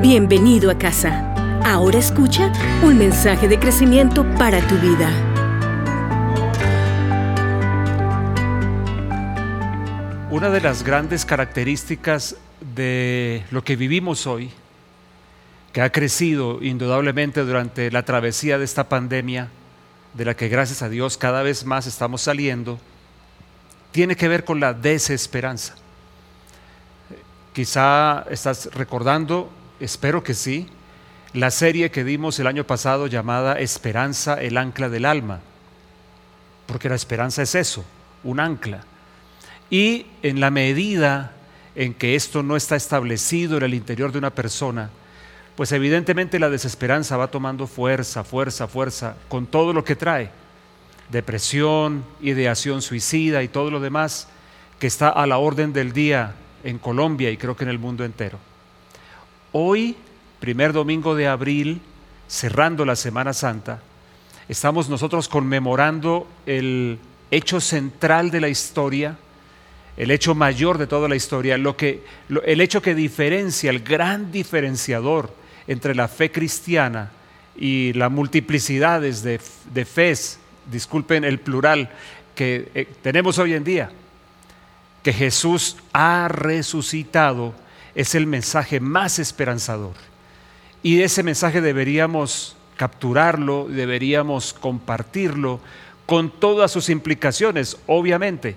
Bienvenido a casa. Ahora escucha un mensaje de crecimiento para tu vida. Una de las grandes características de lo que vivimos hoy, que ha crecido indudablemente durante la travesía de esta pandemia, de la que gracias a Dios cada vez más estamos saliendo, tiene que ver con la desesperanza. Quizá estás recordando, espero que sí, la serie que dimos el año pasado llamada Esperanza, el ancla del alma, porque la esperanza es eso, un ancla. Y en la medida en que esto no está establecido en el interior de una persona, pues evidentemente la desesperanza va tomando fuerza, fuerza, fuerza, con todo lo que trae, depresión, ideación suicida y todo lo demás que está a la orden del día en Colombia y creo que en el mundo entero. Hoy, primer domingo de abril, cerrando la Semana Santa, estamos nosotros conmemorando el hecho central de la historia, el hecho mayor de toda la historia, lo que, el hecho que diferencia, el gran diferenciador entre la fe cristiana y las multiplicidades de, de disculpen el plural, que eh, tenemos hoy en día, que Jesús ha resucitado, es el mensaje más esperanzador. Y ese mensaje deberíamos capturarlo, deberíamos compartirlo con todas sus implicaciones, obviamente,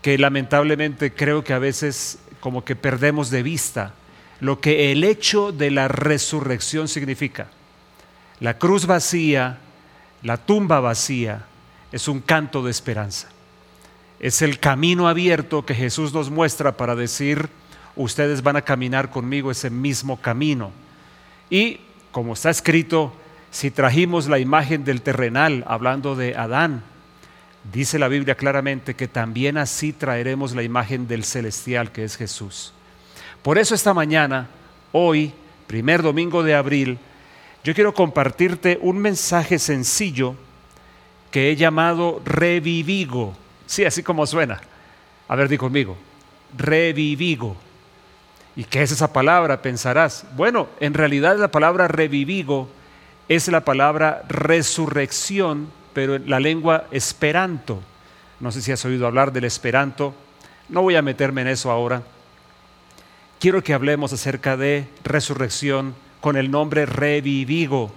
que lamentablemente creo que a veces como que perdemos de vista lo que el hecho de la resurrección significa. La cruz vacía, la tumba vacía, es un canto de esperanza. Es el camino abierto que Jesús nos muestra para decir, ustedes van a caminar conmigo ese mismo camino. Y como está escrito, si trajimos la imagen del terrenal, hablando de Adán, dice la Biblia claramente que también así traeremos la imagen del celestial, que es Jesús. Por eso esta mañana, hoy, primer domingo de abril, yo quiero compartirte un mensaje sencillo que he llamado revivigo. Sí, así como suena. A ver, di conmigo. Revivigo. ¿Y qué es esa palabra? Pensarás. Bueno, en realidad la palabra revivigo es la palabra resurrección, pero en la lengua esperanto. No sé si has oído hablar del esperanto. No voy a meterme en eso ahora quiero que hablemos acerca de resurrección con el nombre revivigo,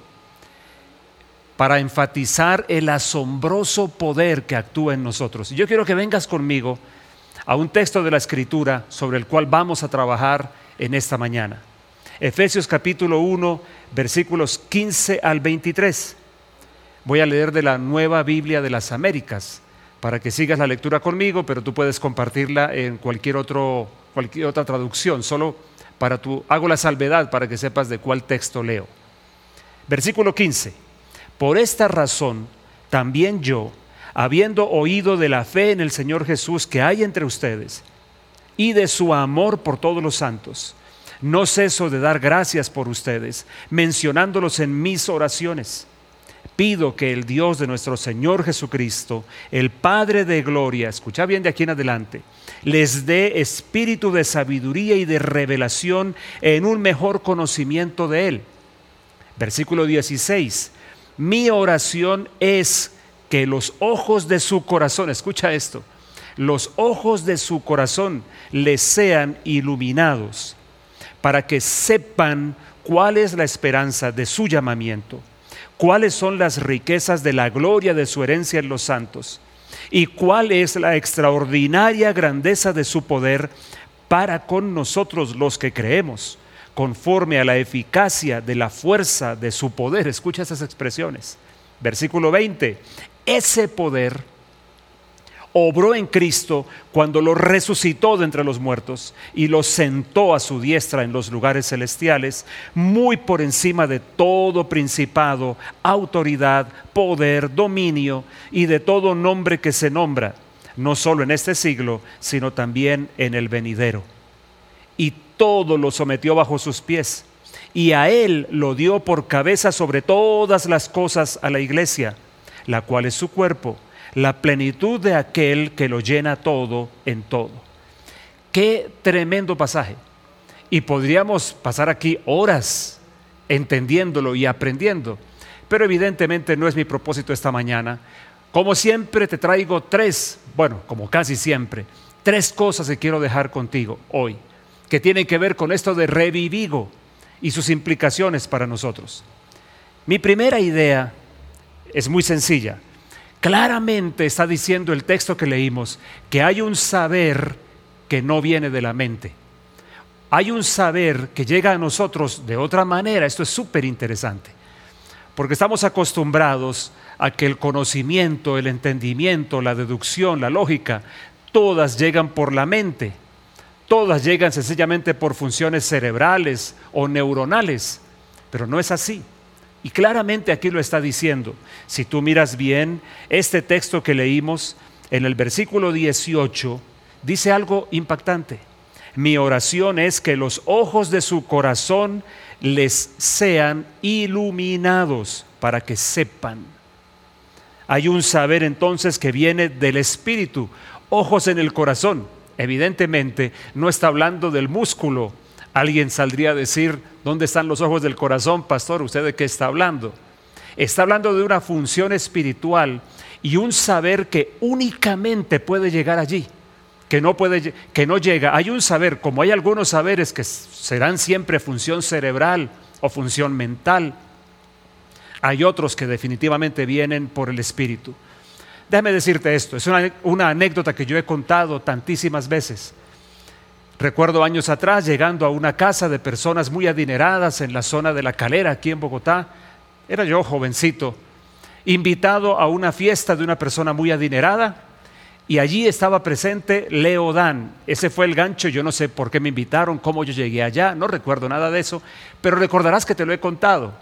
para enfatizar el asombroso poder que actúa en nosotros. Yo quiero que vengas conmigo a un texto de la Escritura sobre el cual vamos a trabajar en esta mañana. Efesios capítulo 1, versículos 15 al 23. Voy a leer de la nueva Biblia de las Américas para que sigas la lectura conmigo, pero tú puedes compartirla en cualquier otro cualquier otra traducción, solo para tu, hago la salvedad para que sepas de cuál texto leo. Versículo 15. Por esta razón, también yo, habiendo oído de la fe en el Señor Jesús que hay entre ustedes y de su amor por todos los santos, no ceso de dar gracias por ustedes, mencionándolos en mis oraciones pido que el Dios de nuestro Señor Jesucristo, el Padre de Gloria, escucha bien de aquí en adelante, les dé espíritu de sabiduría y de revelación en un mejor conocimiento de Él. Versículo 16, mi oración es que los ojos de su corazón, escucha esto, los ojos de su corazón les sean iluminados para que sepan cuál es la esperanza de su llamamiento cuáles son las riquezas de la gloria de su herencia en los santos y cuál es la extraordinaria grandeza de su poder para con nosotros los que creemos, conforme a la eficacia de la fuerza de su poder. Escucha esas expresiones. Versículo 20. Ese poder obró en Cristo cuando lo resucitó de entre los muertos y lo sentó a su diestra en los lugares celestiales, muy por encima de todo principado, autoridad, poder, dominio y de todo nombre que se nombra, no solo en este siglo, sino también en el venidero. Y todo lo sometió bajo sus pies y a él lo dio por cabeza sobre todas las cosas a la iglesia, la cual es su cuerpo la plenitud de aquel que lo llena todo en todo. Qué tremendo pasaje. y podríamos pasar aquí horas entendiéndolo y aprendiendo. Pero evidentemente no es mi propósito esta mañana. Como siempre te traigo tres, bueno, como casi siempre, tres cosas que quiero dejar contigo hoy, que tienen que ver con esto de revivigo y sus implicaciones para nosotros. Mi primera idea es muy sencilla. Claramente está diciendo el texto que leímos que hay un saber que no viene de la mente. Hay un saber que llega a nosotros de otra manera. Esto es súper interesante. Porque estamos acostumbrados a que el conocimiento, el entendimiento, la deducción, la lógica, todas llegan por la mente. Todas llegan sencillamente por funciones cerebrales o neuronales. Pero no es así. Y claramente aquí lo está diciendo. Si tú miras bien, este texto que leímos en el versículo 18 dice algo impactante. Mi oración es que los ojos de su corazón les sean iluminados para que sepan. Hay un saber entonces que viene del Espíritu, ojos en el corazón. Evidentemente no está hablando del músculo. Alguien saldría a decir, ¿dónde están los ojos del corazón, pastor? ¿Usted de qué está hablando? Está hablando de una función espiritual y un saber que únicamente puede llegar allí que no puede que no llega. Hay un saber, como hay algunos saberes que serán siempre función cerebral o función mental. Hay otros que definitivamente vienen por el espíritu. Déjame decirte esto, es una, una anécdota que yo he contado tantísimas veces. Recuerdo años atrás llegando a una casa de personas muy adineradas en la zona de la calera, aquí en Bogotá. Era yo jovencito, invitado a una fiesta de una persona muy adinerada y allí estaba presente Leodán. Ese fue el gancho, yo no sé por qué me invitaron, cómo yo llegué allá, no recuerdo nada de eso, pero recordarás que te lo he contado.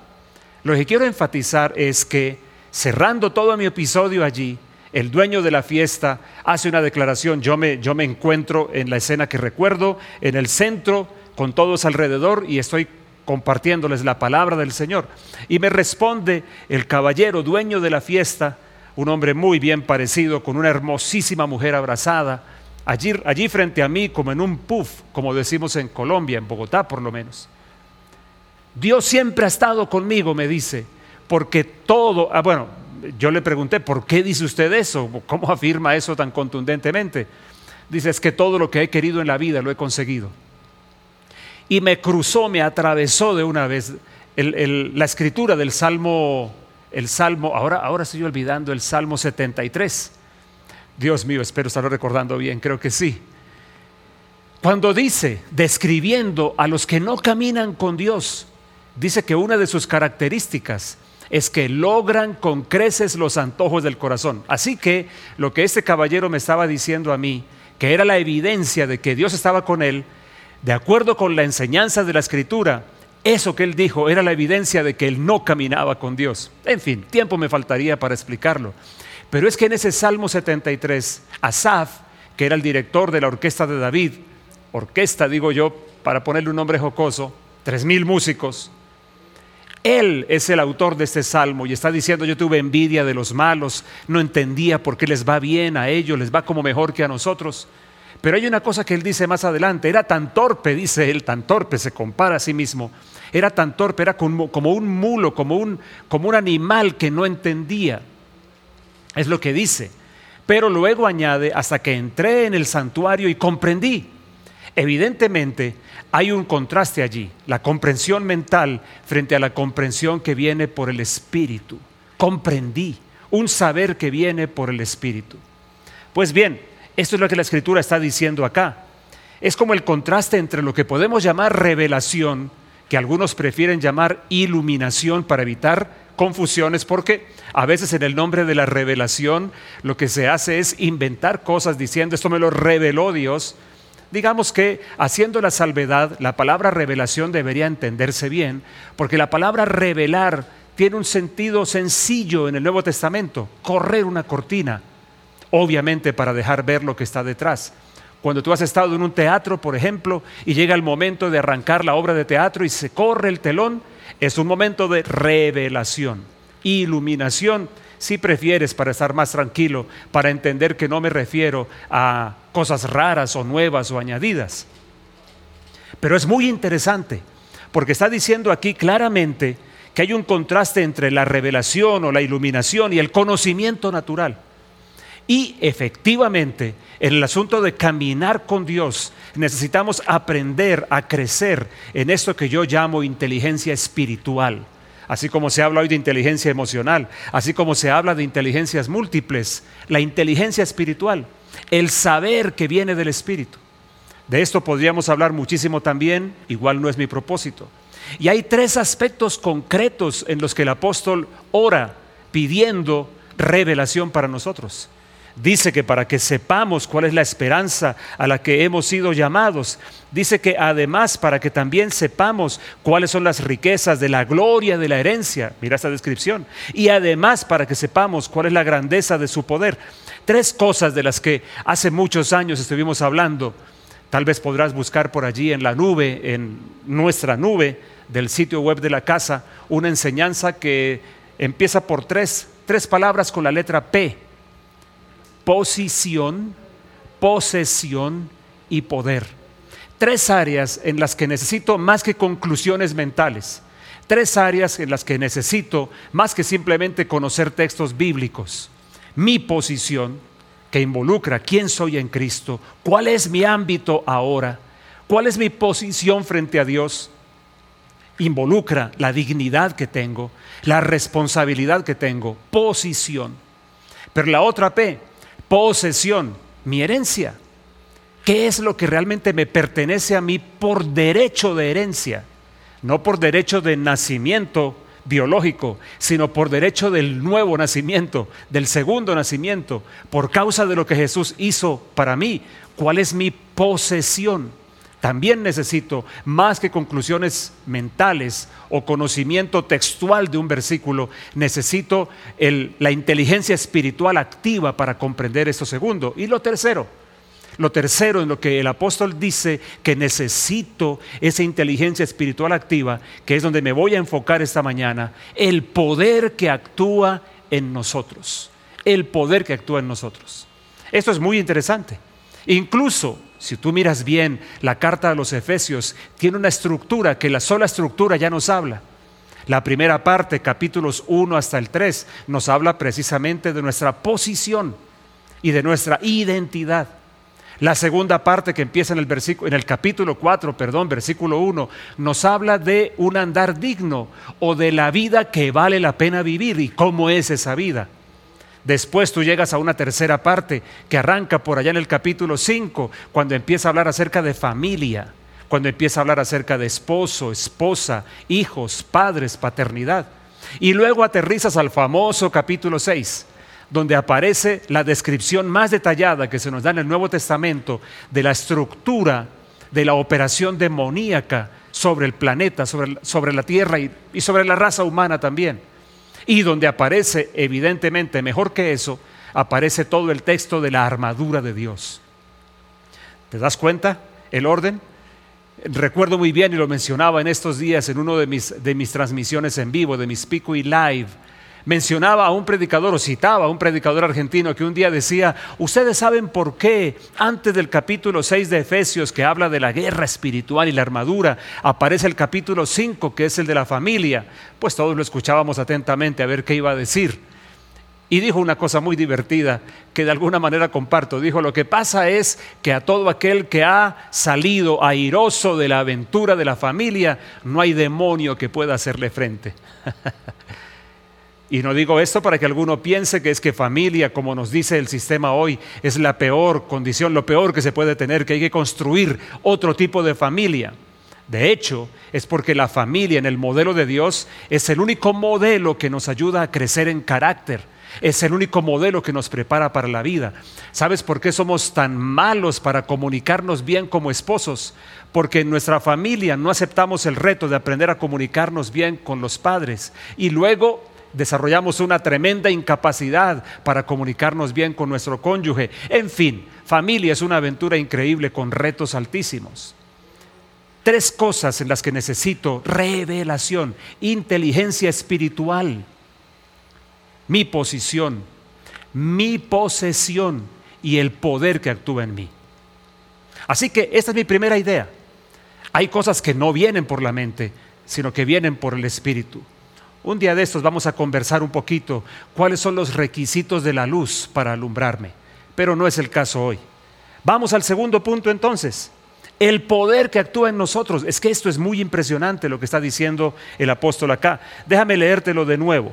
Lo que quiero enfatizar es que cerrando todo mi episodio allí, el dueño de la fiesta hace una declaración, yo me, yo me encuentro en la escena que recuerdo, en el centro, con todos alrededor y estoy compartiéndoles la palabra del Señor. Y me responde el caballero dueño de la fiesta, un hombre muy bien parecido, con una hermosísima mujer abrazada, allí, allí frente a mí como en un puff, como decimos en Colombia, en Bogotá por lo menos. Dios siempre ha estado conmigo, me dice, porque todo, ah, bueno, yo le pregunté, ¿por qué dice usted eso? ¿Cómo afirma eso tan contundentemente? Dice, es que todo lo que he querido en la vida lo he conseguido. Y me cruzó, me atravesó de una vez la escritura del Salmo el Salmo, ahora, ahora estoy olvidando el Salmo 73. Dios mío, espero estarlo recordando bien, creo que sí. Cuando dice, describiendo a los que no caminan con Dios, dice que una de sus características es que logran con creces los antojos del corazón. Así que lo que este caballero me estaba diciendo a mí, que era la evidencia de que Dios estaba con él, de acuerdo con la enseñanza de la escritura, eso que él dijo era la evidencia de que él no caminaba con Dios. En fin, tiempo me faltaría para explicarlo. Pero es que en ese Salmo 73, Asaf, que era el director de la orquesta de David, orquesta digo yo, para ponerle un nombre jocoso, tres mil músicos, él es el autor de este salmo y está diciendo, yo tuve envidia de los malos, no entendía por qué les va bien a ellos, les va como mejor que a nosotros. Pero hay una cosa que él dice más adelante, era tan torpe, dice él, tan torpe, se compara a sí mismo, era tan torpe, era como, un mulo, como un, como un animal que no entendía. Es lo que dice. Pero luego añade, hasta que entré en el santuario y comprendí. Evidentemente hay un contraste allí, la comprensión mental frente a la comprensión que viene por el Espíritu. Comprendí, un saber que viene por el Espíritu. Pues bien, esto es lo que la Escritura está diciendo acá. Es como el contraste entre lo que podemos llamar revelación que algunos prefieren llamar iluminación para evitar confusiones, porque a veces en el nombre de la revelación lo que se hace es inventar cosas diciendo esto me lo reveló Dios. Digamos que haciendo la salvedad, la palabra revelación debería entenderse bien, porque la palabra revelar tiene un sentido sencillo en el Nuevo Testamento, correr una cortina, obviamente para dejar ver lo que está detrás. Cuando tú has estado en un teatro, por ejemplo, y llega el momento de arrancar la obra de teatro y se corre el telón, es un momento de revelación, iluminación, si prefieres para estar más tranquilo, para entender que no me refiero a cosas raras o nuevas o añadidas. Pero es muy interesante, porque está diciendo aquí claramente que hay un contraste entre la revelación o la iluminación y el conocimiento natural. Y efectivamente, en el asunto de caminar con Dios, necesitamos aprender a crecer en esto que yo llamo inteligencia espiritual. Así como se habla hoy de inteligencia emocional, así como se habla de inteligencias múltiples, la inteligencia espiritual, el saber que viene del Espíritu. De esto podríamos hablar muchísimo también, igual no es mi propósito. Y hay tres aspectos concretos en los que el apóstol ora pidiendo revelación para nosotros. Dice que para que sepamos cuál es la esperanza a la que hemos sido llamados, dice que además para que también sepamos cuáles son las riquezas de la gloria de la herencia, mira esta descripción, y además para que sepamos cuál es la grandeza de su poder. Tres cosas de las que hace muchos años estuvimos hablando, tal vez podrás buscar por allí en la nube, en nuestra nube del sitio web de la casa, una enseñanza que empieza por tres, tres palabras con la letra P posición, posesión y poder. Tres áreas en las que necesito más que conclusiones mentales. Tres áreas en las que necesito más que simplemente conocer textos bíblicos. Mi posición, que involucra quién soy en Cristo, cuál es mi ámbito ahora, cuál es mi posición frente a Dios, involucra la dignidad que tengo, la responsabilidad que tengo, posición. Pero la otra P, posesión, mi herencia. ¿Qué es lo que realmente me pertenece a mí por derecho de herencia? No por derecho de nacimiento biológico, sino por derecho del nuevo nacimiento, del segundo nacimiento, por causa de lo que Jesús hizo para mí. ¿Cuál es mi posesión? También necesito más que conclusiones mentales o conocimiento textual de un versículo, necesito la inteligencia espiritual activa para comprender esto segundo. Y lo tercero, lo tercero en lo que el apóstol dice que necesito esa inteligencia espiritual activa, que es donde me voy a enfocar esta mañana, el poder que actúa en nosotros. El poder que actúa en nosotros. Esto es muy interesante. Incluso si tú miras bien la carta de los Efesios, tiene una estructura que la sola estructura ya nos habla. La primera parte, capítulos 1 hasta el 3, nos habla precisamente de nuestra posición y de nuestra identidad. La segunda parte que empieza en el, versículo, en el capítulo 4, perdón, versículo 1, nos habla de un andar digno o de la vida que vale la pena vivir y cómo es esa vida. Después tú llegas a una tercera parte que arranca por allá en el capítulo 5, cuando empieza a hablar acerca de familia, cuando empieza a hablar acerca de esposo, esposa, hijos, padres, paternidad. Y luego aterrizas al famoso capítulo 6, donde aparece la descripción más detallada que se nos da en el Nuevo Testamento de la estructura de la operación demoníaca sobre el planeta, sobre, la tierra y sobre la raza humana también. Y donde aparece, evidentemente, mejor que eso, aparece todo el texto de la armadura de Dios. ¿Te das cuenta el orden? Recuerdo muy bien y lo mencionaba en estos días en uno de mis, de mis transmisiones en vivo, de mis Pico y Live mencionaba a un predicador o citaba a un predicador argentino que un día decía, ustedes saben por qué antes del capítulo 6 de Efesios que habla de la guerra espiritual y la armadura, aparece el capítulo 5 que es el de la familia. Pues todos lo escuchábamos atentamente a ver qué iba a decir. Y dijo una cosa muy divertida que de alguna manera comparto. Dijo, lo que pasa es que a todo aquel que ha salido airoso de la aventura de la familia, no hay demonio que pueda hacerle frente. Y no digo esto para que alguno piense que es que familia, como nos dice el sistema hoy, es la peor condición, lo peor que se puede tener, que hay que construir otro tipo de familia. De hecho, es porque la familia en el modelo de Dios es el único modelo que nos ayuda a crecer en carácter. Es el único modelo que nos prepara para la vida. ¿Sabes por qué somos tan malos para comunicarnos bien como esposos? Porque en nuestra familia no aceptamos el reto de aprender a comunicarnos bien con los padres. Y luego desarrollamos una tremenda incapacidad para comunicarnos bien con nuestro cónyuge. En fin, familia es una aventura increíble con retos altísimos. Tres cosas en las que necesito revelación, inteligencia espiritual, mi posición, mi posesión y el poder que actúa en mí. Así que esta es mi primera idea. Hay cosas que no vienen por la mente, sino que vienen por el Espíritu. Un día de estos vamos a conversar un poquito cuáles son los requisitos de la luz para alumbrarme, pero no es el caso hoy. Vamos al segundo punto entonces. El poder que actúa en nosotros. Es que esto es muy impresionante lo que está diciendo el apóstol acá. Déjame leértelo de nuevo.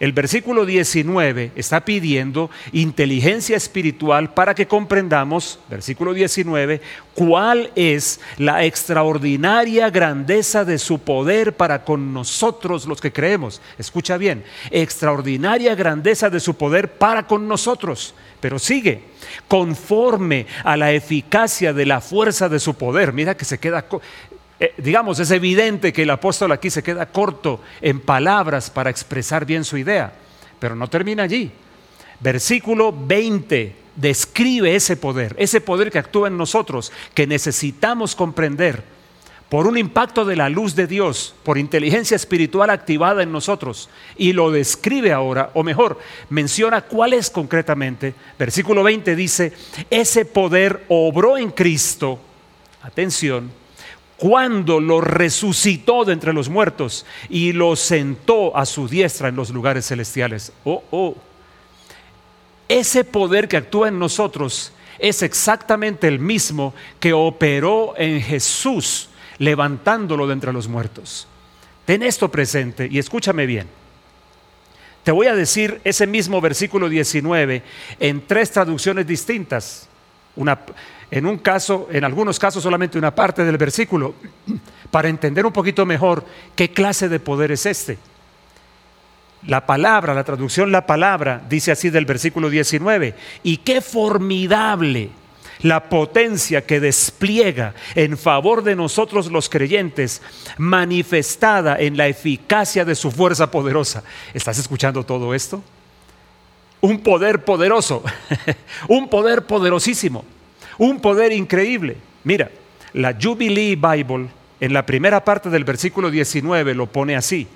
El versículo 19 está pidiendo inteligencia espiritual para que comprendamos, versículo 19, cuál es la extraordinaria grandeza de su poder para con nosotros los que creemos. Escucha bien, extraordinaria grandeza de su poder para con nosotros. Pero sigue, conforme a la eficacia de la fuerza de su poder. Mira que se queda eh, digamos, es evidente que el apóstol aquí se queda corto en palabras para expresar bien su idea, pero no termina allí. Versículo 20 describe ese poder, ese poder que actúa en nosotros, que necesitamos comprender por un impacto de la luz de Dios, por inteligencia espiritual activada en nosotros, y lo describe ahora, o mejor, menciona cuál es concretamente. Versículo 20 dice, ese poder obró en Cristo, atención, cuando lo resucitó de entre los muertos y lo sentó a su diestra en los lugares celestiales. Oh, oh. Ese poder que actúa en nosotros es exactamente el mismo que operó en Jesús, levantándolo de entre los muertos. Ten esto presente y escúchame bien. Te voy a decir ese mismo versículo 19 en tres traducciones distintas. En un caso, en algunos casos solamente una parte del versículo, para entender un poquito mejor qué clase de poder es este. La palabra, la traducción la palabra, dice así del versículo 19, y qué formidable la potencia que despliega en favor de nosotros los creyentes, manifestada en la eficacia de su fuerza poderosa. ¿Estás escuchando todo esto? Un poder poderoso, un poder poderosísimo. Un poder increíble. Mira, la Jubilee Bible en la primera parte del versículo 19 lo pone así.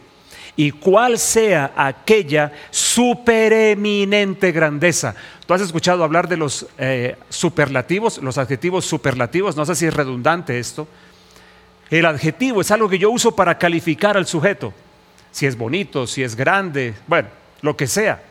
Y cuál sea aquella supereminente grandeza. Tú has escuchado hablar de los eh, superlativos, los adjetivos superlativos, no sé si es redundante esto. El adjetivo es algo que yo uso para calificar al sujeto. Si es bonito, si es grande, bueno, lo que sea.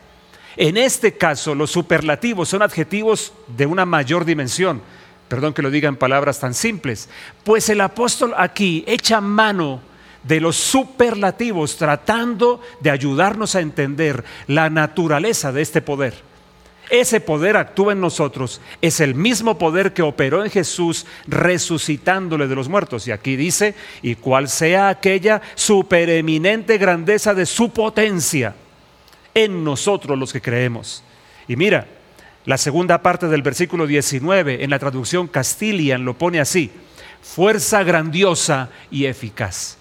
En este caso, los superlativos son adjetivos de una mayor dimensión. Perdón que lo diga en palabras tan simples. Pues el apóstol aquí echa mano de los superlativos tratando de ayudarnos a entender la naturaleza de este poder. Ese poder actúa en nosotros, es el mismo poder que operó en Jesús resucitándole de los muertos. Y aquí dice, y cuál sea aquella supereminente grandeza de su potencia en nosotros los que creemos. Y mira, la segunda parte del versículo 19 en la traducción Castilian lo pone así, fuerza grandiosa y eficaz.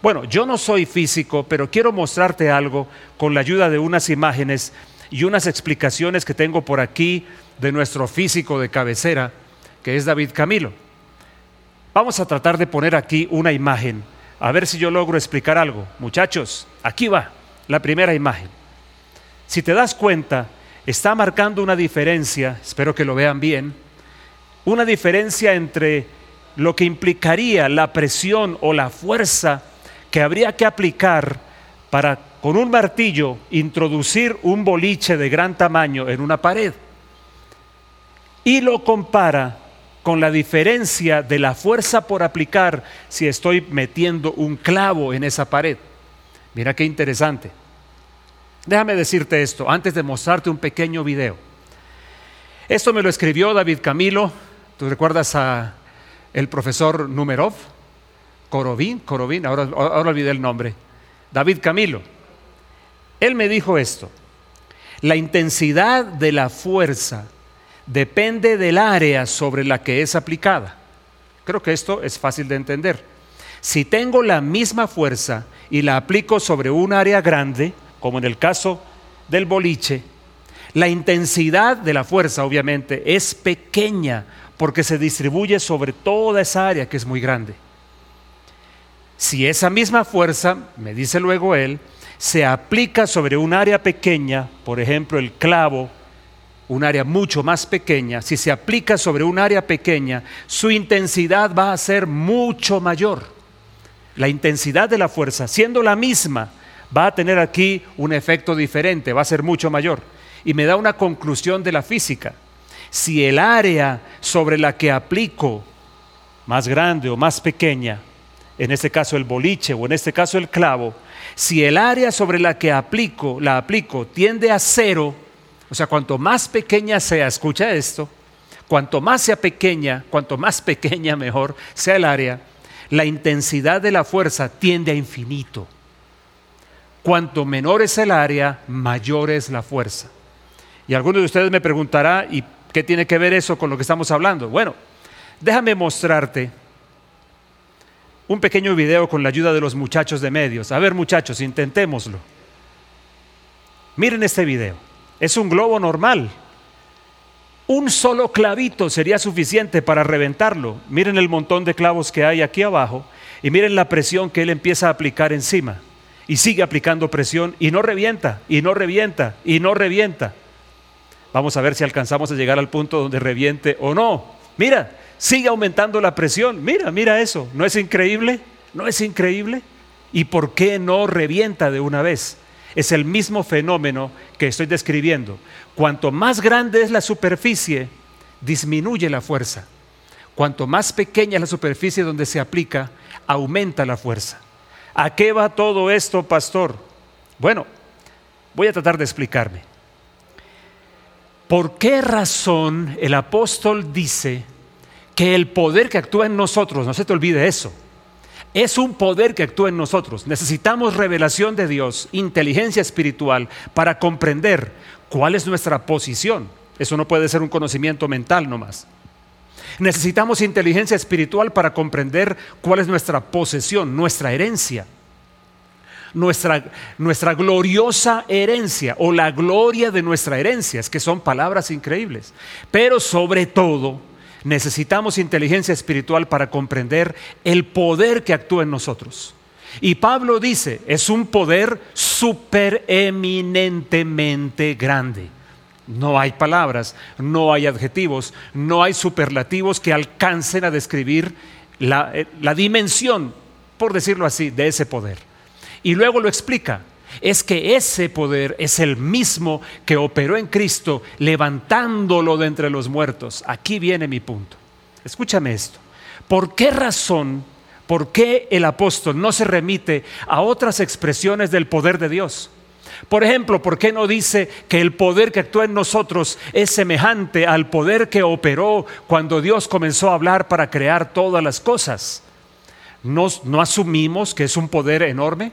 Bueno, yo no soy físico, pero quiero mostrarte algo con la ayuda de unas imágenes y unas explicaciones que tengo por aquí de nuestro físico de cabecera, que es David Camilo. Vamos a tratar de poner aquí una imagen, a ver si yo logro explicar algo. Muchachos, aquí va la primera imagen. Si te das cuenta, está marcando una diferencia, espero que lo vean bien, una diferencia entre lo que implicaría la presión o la fuerza que habría que aplicar para con un martillo introducir un boliche de gran tamaño en una pared. Y lo compara con la diferencia de la fuerza por aplicar si estoy metiendo un clavo en esa pared. Mira qué interesante. Déjame decirte esto antes de mostrarte un pequeño video. Esto me lo escribió David Camilo. ¿Tú recuerdas a el profesor Numerov? Corovín, Corovín, ahora, ahora olvidé el nombre. David Camilo. Él me dijo esto. La intensidad de la fuerza depende del área sobre la que es aplicada. Creo que esto es fácil de entender. Si tengo la misma fuerza y la aplico sobre un área grande, como en el caso del boliche, la intensidad de la fuerza obviamente es pequeña porque se distribuye sobre toda esa área que es muy grande. Si esa misma fuerza, me dice luego él, se aplica sobre un área pequeña, por ejemplo el clavo, un área mucho más pequeña, si se aplica sobre un área pequeña, su intensidad va a ser mucho mayor. La intensidad de la fuerza, siendo la misma, va a tener aquí un efecto diferente, va a ser mucho mayor. Y me da una conclusión de la física. Si el área sobre la que aplico, más grande o más pequeña, en este caso el boliche o en este caso el clavo, si el área sobre la que aplico, la aplico, tiende a cero, o sea, cuanto más pequeña sea, escucha esto, cuanto más sea pequeña, cuanto más pequeña mejor sea el área, la intensidad de la fuerza tiende a infinito. Cuanto menor es el área, mayor es la fuerza. Y alguno de ustedes me preguntará, ¿y qué tiene que ver eso con lo que estamos hablando? Bueno, déjame mostrarte un pequeño video con la ayuda de los muchachos de medios. A ver muchachos, intentémoslo. Miren este video. Es un globo normal. Un solo clavito sería suficiente para reventarlo. Miren el montón de clavos que hay aquí abajo y miren la presión que él empieza a aplicar encima. Y sigue aplicando presión y no revienta, y no revienta, y no revienta. Vamos a ver si alcanzamos a llegar al punto donde reviente o no. Mira, sigue aumentando la presión. Mira, mira eso. ¿No es increíble? ¿No es increíble? ¿Y por qué no revienta de una vez? Es el mismo fenómeno que estoy describiendo. Cuanto más grande es la superficie, disminuye la fuerza. Cuanto más pequeña es la superficie donde se aplica, aumenta la fuerza. ¿A qué va todo esto, pastor? Bueno, voy a tratar de explicarme. ¿Por qué razón el apóstol dice que el poder que actúa en nosotros, no se te olvide eso, es un poder que actúa en nosotros. Necesitamos revelación de Dios, inteligencia espiritual para comprender cuál es nuestra posición. Eso no puede ser un conocimiento mental nomás. Necesitamos inteligencia espiritual para comprender cuál es nuestra posesión, nuestra herencia. Nuestra, nuestra gloriosa herencia o la gloria de nuestra herencia, es que son palabras increíbles. Pero sobre todo, necesitamos inteligencia espiritual para comprender el poder que actúa en nosotros. Y Pablo dice, es un poder supereminentemente grande. No hay palabras, no hay adjetivos, no hay superlativos que alcancen a describir la, eh, la dimensión, por decirlo así, de ese poder. Y luego lo explica, es que ese poder es el mismo que operó en Cristo levantándolo de entre los muertos. Aquí viene mi punto. Escúchame esto. ¿Por qué razón, por qué el apóstol no se remite a otras expresiones del poder de Dios? Por ejemplo, ¿por qué no dice que el poder que actúa en nosotros es semejante al poder que operó cuando Dios comenzó a hablar para crear todas las cosas? ¿No, no asumimos que es un poder enorme?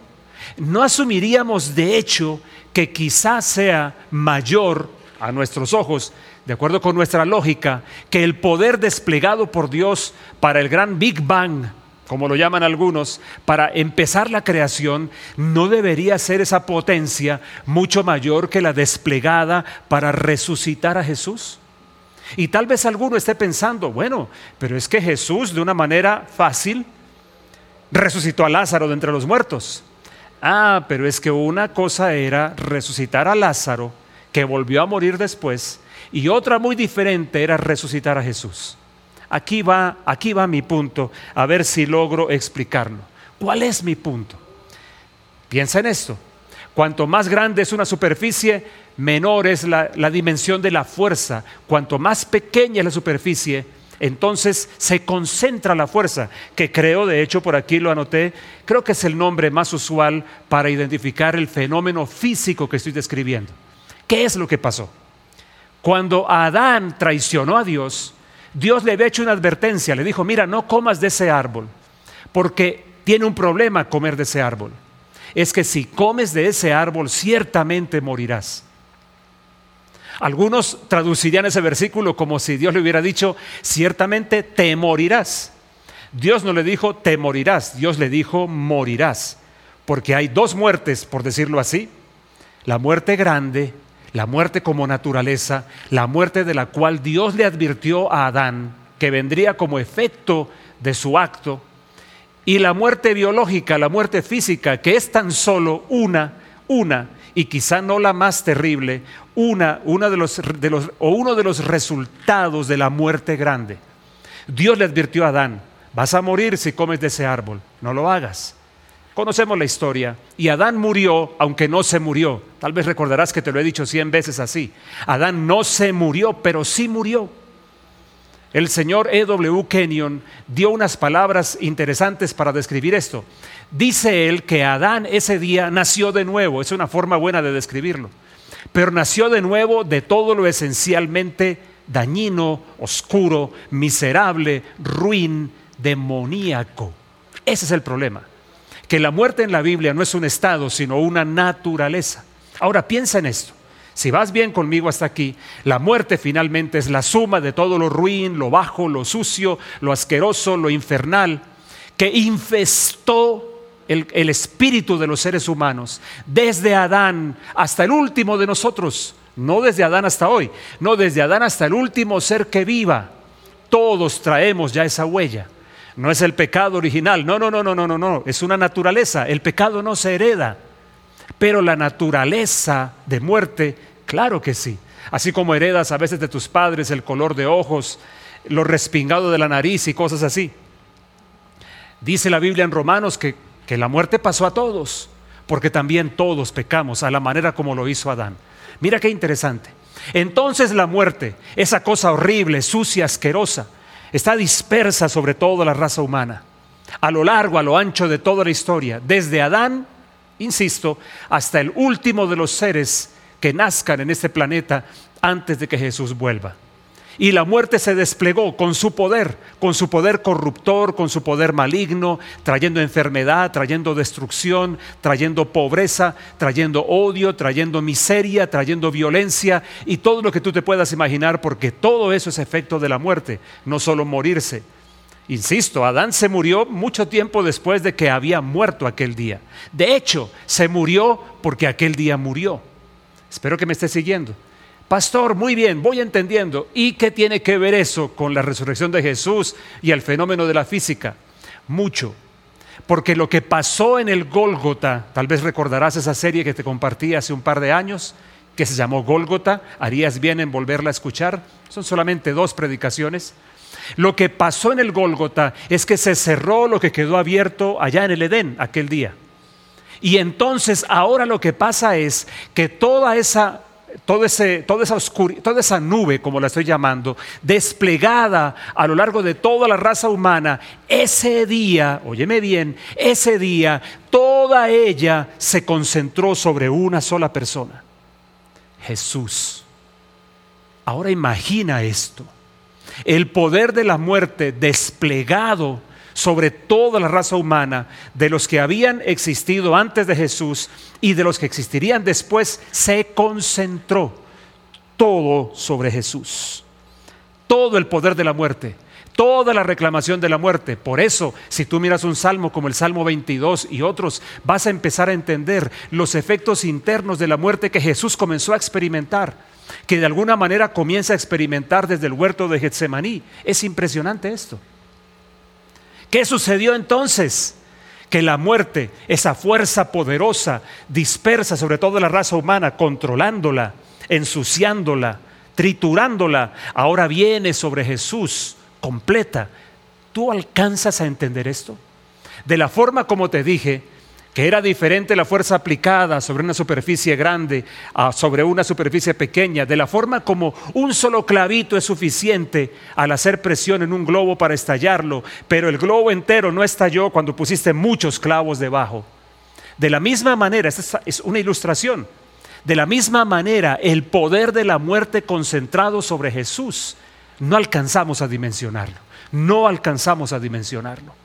¿No asumiríamos de hecho que quizás sea mayor a nuestros ojos, de acuerdo con nuestra lógica, que el poder desplegado por Dios para el gran Big Bang como lo llaman algunos, para empezar la creación, no debería ser esa potencia mucho mayor que la desplegada para resucitar a Jesús? Y tal vez alguno esté pensando, bueno, pero es que Jesús de una manera fácil resucitó a Lázaro de entre los muertos. Ah, pero es que una cosa era resucitar a Lázaro, que volvió a morir después, y otra muy diferente era resucitar a Jesús. Aquí va, aquí va mi punto, a ver si logro explicarlo. ¿Cuál es mi punto? Piensa en esto. Cuanto más grande es una superficie, menor es la, la dimensión de la fuerza. Cuanto más pequeña es la superficie, entonces se concentra la fuerza, que creo, de hecho por aquí lo anoté, creo que es el nombre más usual para identificar el fenómeno físico que estoy describiendo. ¿Qué es lo que pasó? Cuando Adán traicionó a Dios, Dios le había hecho una advertencia, le dijo, mira, no comas de ese árbol, porque tiene un problema comer de ese árbol. Es que si comes de ese árbol, ciertamente morirás. Algunos traducirían ese versículo como si Dios le hubiera dicho, ciertamente te morirás. Dios no le dijo, te morirás, Dios le dijo, morirás. Porque hay dos muertes, por decirlo así. La muerte grande la muerte como naturaleza, la muerte de la cual Dios le advirtió a Adán que vendría como efecto de su acto, y la muerte biológica, la muerte física, que es tan solo una, una, y quizá no la más terrible, una, una de los, de los, o uno de los resultados de la muerte grande. Dios le advirtió a Adán, vas a morir si comes de ese árbol, no lo hagas. Conocemos la historia y Adán murió aunque no se murió. Tal vez recordarás que te lo he dicho cien veces así. Adán no se murió, pero sí murió. El señor E.W. Kenyon dio unas palabras interesantes para describir esto. Dice él que Adán ese día nació de nuevo, es una forma buena de describirlo, pero nació de nuevo de todo lo esencialmente dañino, oscuro, miserable, ruin, demoníaco. Ese es el problema, que la muerte en la Biblia no es un estado, sino una naturaleza. Ahora piensa en esto. Si vas bien conmigo hasta aquí, la muerte finalmente es la suma de todo lo ruin, lo bajo, lo sucio, lo asqueroso, lo infernal, que infestó el, el, espíritu de los seres humanos, desde Adán hasta el último de nosotros, no desde Adán hasta hoy, no desde Adán hasta el último ser que viva. Todos traemos ya esa huella. No es el pecado original, no, no, no, no, no, no, no, es una naturaleza. El pecado no se hereda, pero la naturaleza de muerte Claro que sí. Así como heredas a veces de tus padres el color de ojos, lo respingado de la nariz y cosas así. Dice la Biblia en Romanos que, que la muerte pasó a todos, porque también todos pecamos a la manera como lo hizo Adán. Mira qué interesante. Entonces la muerte, esa cosa horrible, sucia, asquerosa, está dispersa sobre toda la raza humana, a lo largo, a lo ancho de toda la historia, desde Adán, insisto, hasta el último de los seres que nazcan en este planeta antes de que Jesús vuelva. Y la muerte se desplegó con su poder, con su poder corruptor, con su poder maligno, trayendo enfermedad, trayendo destrucción, trayendo pobreza, trayendo odio, trayendo miseria, trayendo violencia y todo lo que tú te puedas imaginar, porque todo eso es efecto de la muerte, no solo morirse. Insisto, Adán se murió mucho tiempo después de que había muerto aquel día. De hecho, se murió porque aquel día murió. Espero que me esté siguiendo. Pastor, muy bien, voy entendiendo. ¿Y qué tiene que ver eso con la resurrección de Jesús y el fenómeno de la física? Mucho. Porque lo que pasó en el Gólgota, tal vez recordarás esa serie que te compartí hace un par de años, que se llamó Gólgota, harías bien en volverla a escuchar. Son solamente dos predicaciones. Lo que pasó en el Gólgota es que se cerró lo que quedó abierto allá en el Edén aquel día. Y entonces ahora lo que pasa es que toda esa toda, esa toda esa nube, como la estoy llamando, desplegada a lo largo de toda la raza humana, ese día, óyeme bien, ese día, toda ella se concentró sobre una sola persona, Jesús. Ahora imagina esto, el poder de la muerte desplegado sobre toda la raza humana, de los que habían existido antes de Jesús y de los que existirían después, se concentró todo sobre Jesús. Todo el poder de la muerte, toda la reclamación de la muerte. Por eso, si tú miras un salmo como el Salmo 22 y otros, vas a empezar a entender los efectos internos de la muerte que Jesús comenzó a experimentar, que de alguna manera comienza a experimentar desde el huerto de Getsemaní. Es impresionante esto. ¿Qué sucedió entonces? Que la muerte, esa fuerza poderosa, dispersa sobre toda la raza humana, controlándola, ensuciándola, triturándola, ahora viene sobre Jesús completa. ¿Tú alcanzas a entender esto? De la forma como te dije, que era diferente la fuerza aplicada sobre una superficie grande a sobre una superficie pequeña, de la forma como un solo clavito es suficiente al hacer presión en un globo para estallarlo, pero el globo entero no estalló cuando pusiste muchos clavos debajo. De la misma manera, esta es una ilustración, de la misma manera el poder de la muerte concentrado sobre Jesús, no alcanzamos a dimensionarlo, no alcanzamos a dimensionarlo.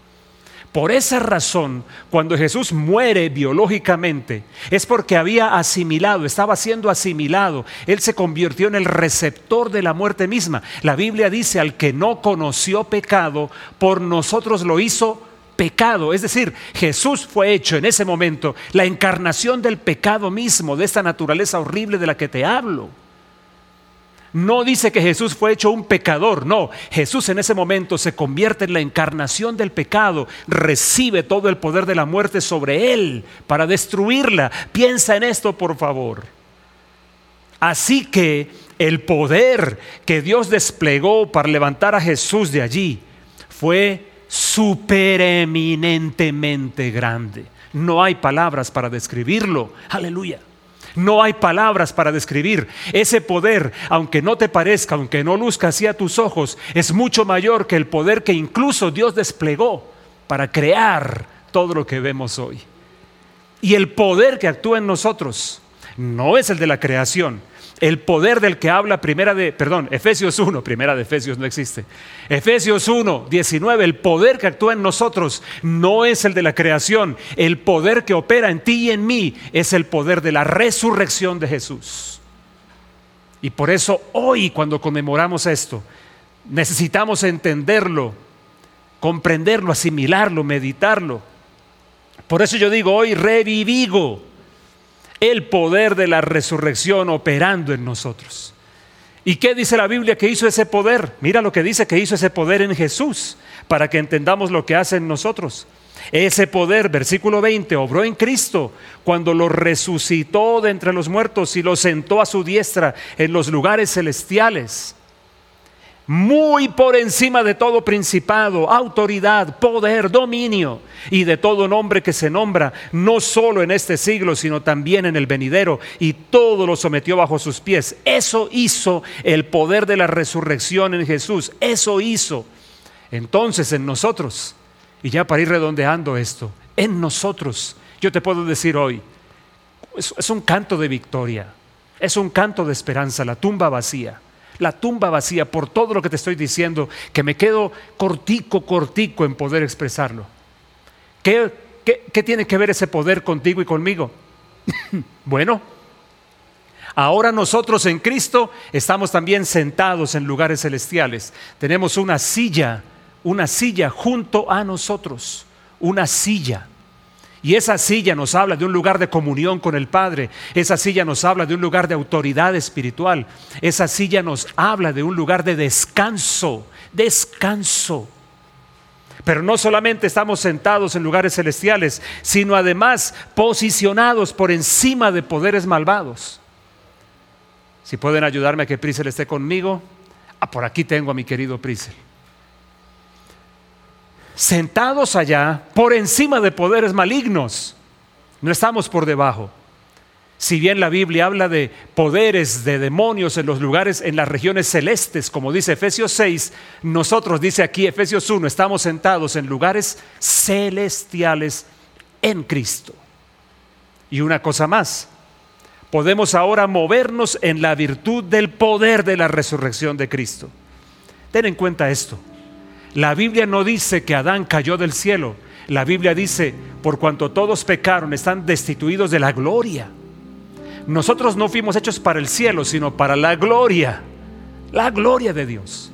Por esa razón, cuando Jesús muere biológicamente, es porque había asimilado, estaba siendo asimilado. Él se convirtió en el receptor de la muerte misma. La Biblia dice, al que no conoció pecado, por nosotros lo hizo pecado. Es decir, Jesús fue hecho en ese momento la encarnación del pecado mismo, de esta naturaleza horrible de la que te hablo. No dice que Jesús fue hecho un pecador, no. Jesús en ese momento se convierte en la encarnación del pecado, recibe todo el poder de la muerte sobre él para destruirla. Piensa en esto, por favor. Así que el poder que Dios desplegó para levantar a Jesús de allí fue supereminentemente grande. No hay palabras para describirlo. Aleluya. No hay palabras para describir. Ese poder, aunque no te parezca, aunque no luzca así a tus ojos, es mucho mayor que el poder que incluso Dios desplegó para crear todo lo que vemos hoy. Y el poder que actúa en nosotros no es el de la creación, el poder del que habla primera de, perdón, Efesios 1, primera de Efesios no existe. Efesios 1, 19, el poder que actúa en nosotros no es el de la creación, el poder que opera en ti y en mí es el poder de la resurrección de Jesús. Y por eso hoy cuando conmemoramos esto, necesitamos entenderlo, comprenderlo, asimilarlo, meditarlo. Por eso yo digo hoy revivigo el poder de la resurrección operando en nosotros. ¿Y qué dice la Biblia que hizo ese poder? Mira lo que dice que hizo ese poder en Jesús, para que entendamos lo que hace en nosotros. Ese poder, versículo 20, obró en Cristo cuando lo resucitó de entre los muertos y lo sentó a su diestra en los lugares celestiales muy por encima de todo principado, autoridad, poder, dominio y de todo nombre que se nombra, no solo en este siglo, sino también en el venidero, y todo lo sometió bajo sus pies. Eso hizo el poder de la resurrección en Jesús, eso hizo. Entonces en nosotros, y ya para ir redondeando esto, en nosotros, yo te puedo decir hoy, es, es un canto de victoria, es un canto de esperanza, la tumba vacía la tumba vacía por todo lo que te estoy diciendo, que me quedo cortico, cortico en poder expresarlo. ¿Qué, tiene que ver ese poder contigo y conmigo? bueno, ahora nosotros en Cristo estamos también sentados en lugares celestiales. Tenemos una silla, una silla junto a nosotros, una silla. Y esa silla nos habla de un lugar de comunión con el Padre. Esa silla nos habla de un lugar de autoridad espiritual. Esa silla nos habla de un lugar de descanso, descanso. Pero no solamente estamos sentados en lugares celestiales, sino además posicionados por encima de poderes malvados. Si pueden ayudarme a que Prisel esté conmigo. Ah, por aquí tengo a mi querido Prisel sentados allá por encima de poderes malignos. No estamos por debajo. Si bien la Biblia habla de poderes de demonios en los lugares, en las regiones celestes, como dice Efesios 6, nosotros, dice aquí Efesios 1, estamos sentados en lugares celestiales en Cristo. Y una cosa más, podemos ahora movernos en la virtud del poder de la resurrección de Cristo. Ten en cuenta esto. La Biblia no dice que Adán cayó del cielo. La Biblia dice, por cuanto todos pecaron, están destituidos de la gloria. Nosotros no fuimos hechos para el cielo, sino para la gloria. La gloria de Dios.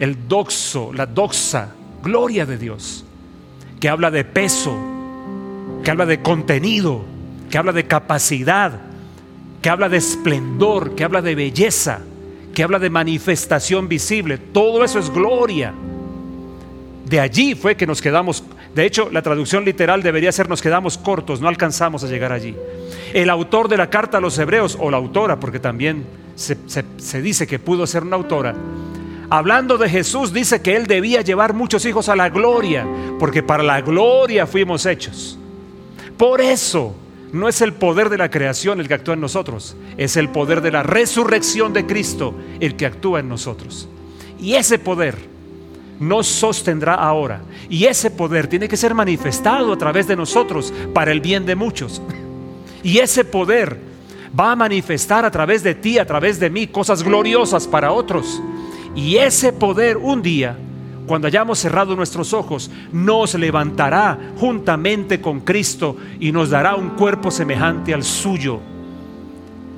El doxo, la doxa, gloria de Dios. Que habla de peso, que habla de contenido, que habla de capacidad, que habla de esplendor, que habla de belleza, que habla de manifestación visible. Todo eso es gloria. De allí fue que nos quedamos, de hecho la traducción literal debería ser nos quedamos cortos, no alcanzamos a llegar allí. El autor de la carta a los hebreos, o la autora, porque también se, dice que pudo ser una autora, hablando de Jesús, dice que él debía llevar muchos hijos a la gloria, porque para la gloria fuimos hechos. Por eso no es el poder de la creación el que actúa en nosotros, es el poder de la resurrección de Cristo el que actúa en nosotros. Y ese poder nos sostendrá ahora. Y ese poder tiene que ser manifestado a través de nosotros para el bien de muchos. Y ese poder va a manifestar a través de ti, a través de mí, cosas gloriosas para otros. Y ese poder un día, cuando hayamos cerrado nuestros ojos, nos levantará juntamente con Cristo y nos dará un cuerpo semejante al suyo.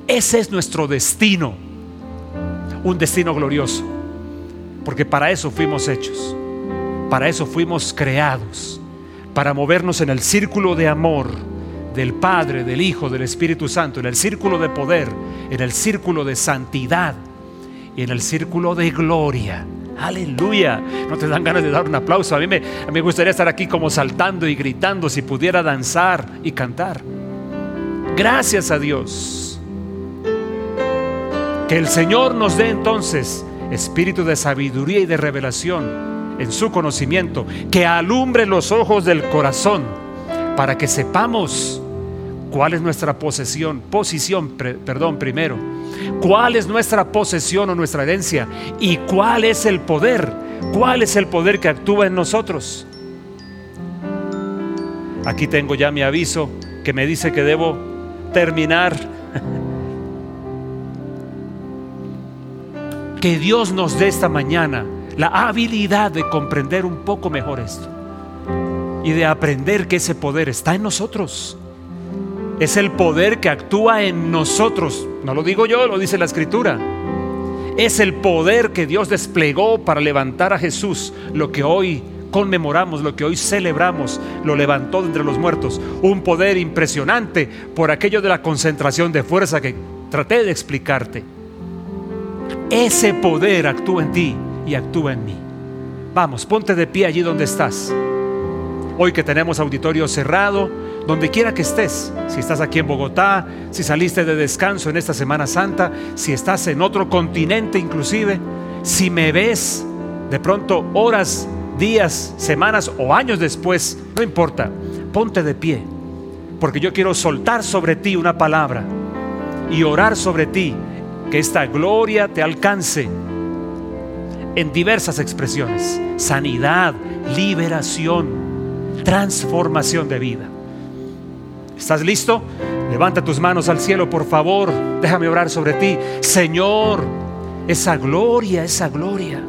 Ese es nuestro destino, un destino glorioso. Porque para eso fuimos hechos, para eso fuimos creados, para movernos en el círculo de amor del Padre, del Hijo, del Espíritu Santo, en el círculo de poder, en el círculo de santidad. y en el círculo de gloria. Aleluya. No te dan ganas de dar un aplauso. A mí, me, a mí me gustaría estar aquí como saltando y gritando si pudiera danzar y cantar. Gracias a Dios. Que el Señor nos dé entonces espíritu de sabiduría y de revelación en su conocimiento, que alumbre los ojos del corazón para que sepamos cuál es nuestra posesión, posición, perdón, primero, cuál es nuestra posesión o nuestra herencia y cuál es el poder, cuál es el poder que actúa en nosotros. Aquí tengo ya mi aviso que me dice que debo terminar. Que Dios nos dé esta mañana la habilidad de comprender un poco mejor esto y de aprender que ese poder está en nosotros. Es el poder que actúa en nosotros. No lo digo yo, lo dice la escritura. Es el poder que Dios desplegó para levantar a Jesús, lo que hoy conmemoramos, lo que hoy celebramos, lo levantó de entre los muertos. Un poder impresionante por aquello de la concentración de fuerza que traté de explicarte. Ese poder actúa en ti y actúa en mí. Vamos, ponte de pie allí donde estás. Hoy que tenemos auditorio cerrado, donde quiera que estés, si estás aquí en Bogotá, si saliste de descanso en esta Semana Santa, si estás en otro continente inclusive, si me ves de pronto horas, días, semanas o años después, no importa, ponte de pie, porque yo quiero soltar sobre ti una palabra y orar sobre ti que esta gloria te alcance en diversas expresiones. Sanidad, liberación, transformación de vida. ¿Estás listo? Levanta tus manos al cielo, por favor. Déjame orar sobre ti. Señor, esa gloria, esa gloria.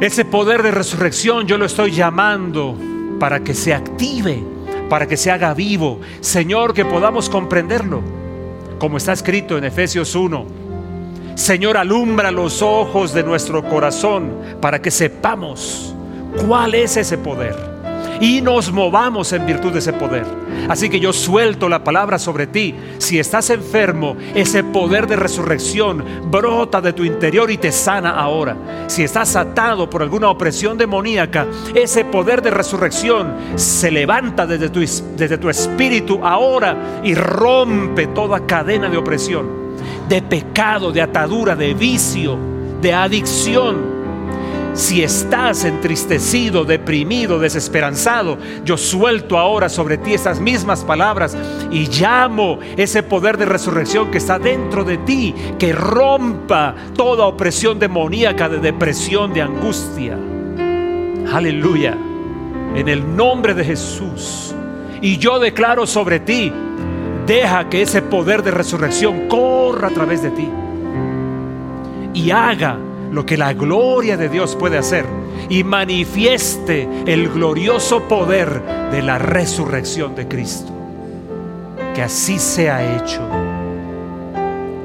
Ese poder de resurrección yo lo estoy llamando para que se active, para que se haga vivo. Señor, que podamos comprenderlo como está escrito en Efesios 1. Señor, alumbra los ojos de nuestro corazón para que sepamos cuál es ese poder y nos movamos en virtud de ese poder. Así que yo suelto la palabra sobre ti. Si estás enfermo, ese poder de resurrección brota de tu interior y te sana ahora. Si estás atado por alguna opresión demoníaca, ese poder de resurrección se levanta desde tu, desde tu espíritu ahora y rompe toda cadena de opresión, de pecado, de atadura, de vicio, de adicción si estás entristecido, deprimido, desesperanzado, yo suelto ahora sobre ti esas mismas palabras y llamo ese poder de resurrección que está dentro de ti, que rompa toda opresión demoníaca de depresión, de angustia. Aleluya. En el nombre de Jesús. Y yo declaro sobre ti, deja que ese poder de resurrección corra a través de ti y haga lo que la gloria de Dios puede hacer y manifieste el glorioso poder de la resurrección de Cristo. Que así sea hecho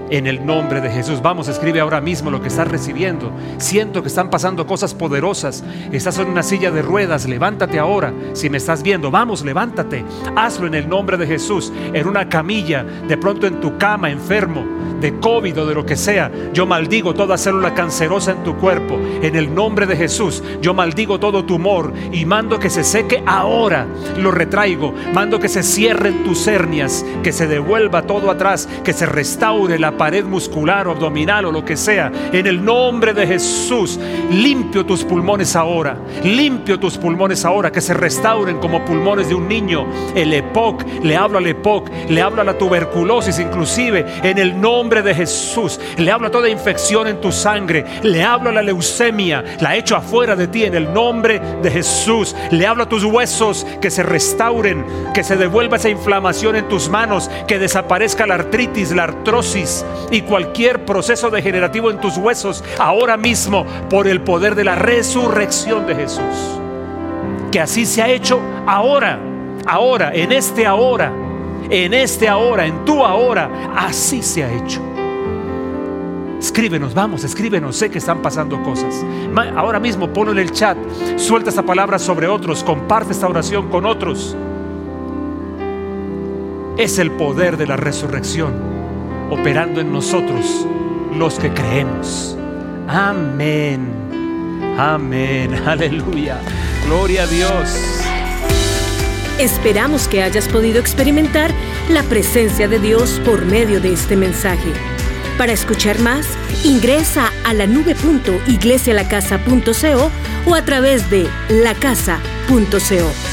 en el nombre de Jesús. Vamos, escribe ahora mismo lo que estás recibiendo. Siento que están pasando cosas poderosas. Estás en una silla de ruedas. Levántate ahora. Si me estás viendo, vamos, levántate. Hazlo en el nombre de Jesús. En una camilla, de pronto en tu cama, enfermo, de COVID o de lo que sea. Yo maldigo toda célula cancerosa en tu cuerpo. En el nombre de Jesús, yo maldigo todo tumor y mando que se seque ahora. Lo retraigo. Mando que se cierren tus hernias, que se devuelva todo atrás, que se restaure la pared muscular o abdominal o lo que sea. En el nombre de Jesús, limpio tus pulmones ahora. Limpio tus pulmones ahora, que se restauren como pulmones de un niño. El EPOC, le hablo al EPOC, le hablo a la tuberculosis inclusive. En el nombre de Jesús, le hablo a toda infección en tu sangre. Le hablo a la leucemia, la echo afuera de ti en el nombre de Jesús. Le hablo a tus huesos que se restauren, que se devuelva esa inflamación en tus manos, que desaparezca la artritis, la artrosis, y cualquier proceso degenerativo en tus huesos ahora mismo por el poder de la resurrección de Jesús. Que así se ha hecho ahora, ahora, en este ahora, en este ahora, en tu ahora, así se ha hecho. Escríbenos, vamos, escríbenos. Sé que están pasando cosas. Ahora mismo ponlo en el chat. Suelta esta palabra sobre otros. Comparte esta oración con otros. Es el poder de la resurrección operando en nosotros los que creemos. Amén. Amén. Aleluya. Gloria a Dios. Esperamos que hayas podido experimentar la presencia de Dios por medio de este mensaje. Para escuchar más, ingresa a la nube.iglesialacasa.co o a través de lacasa.co.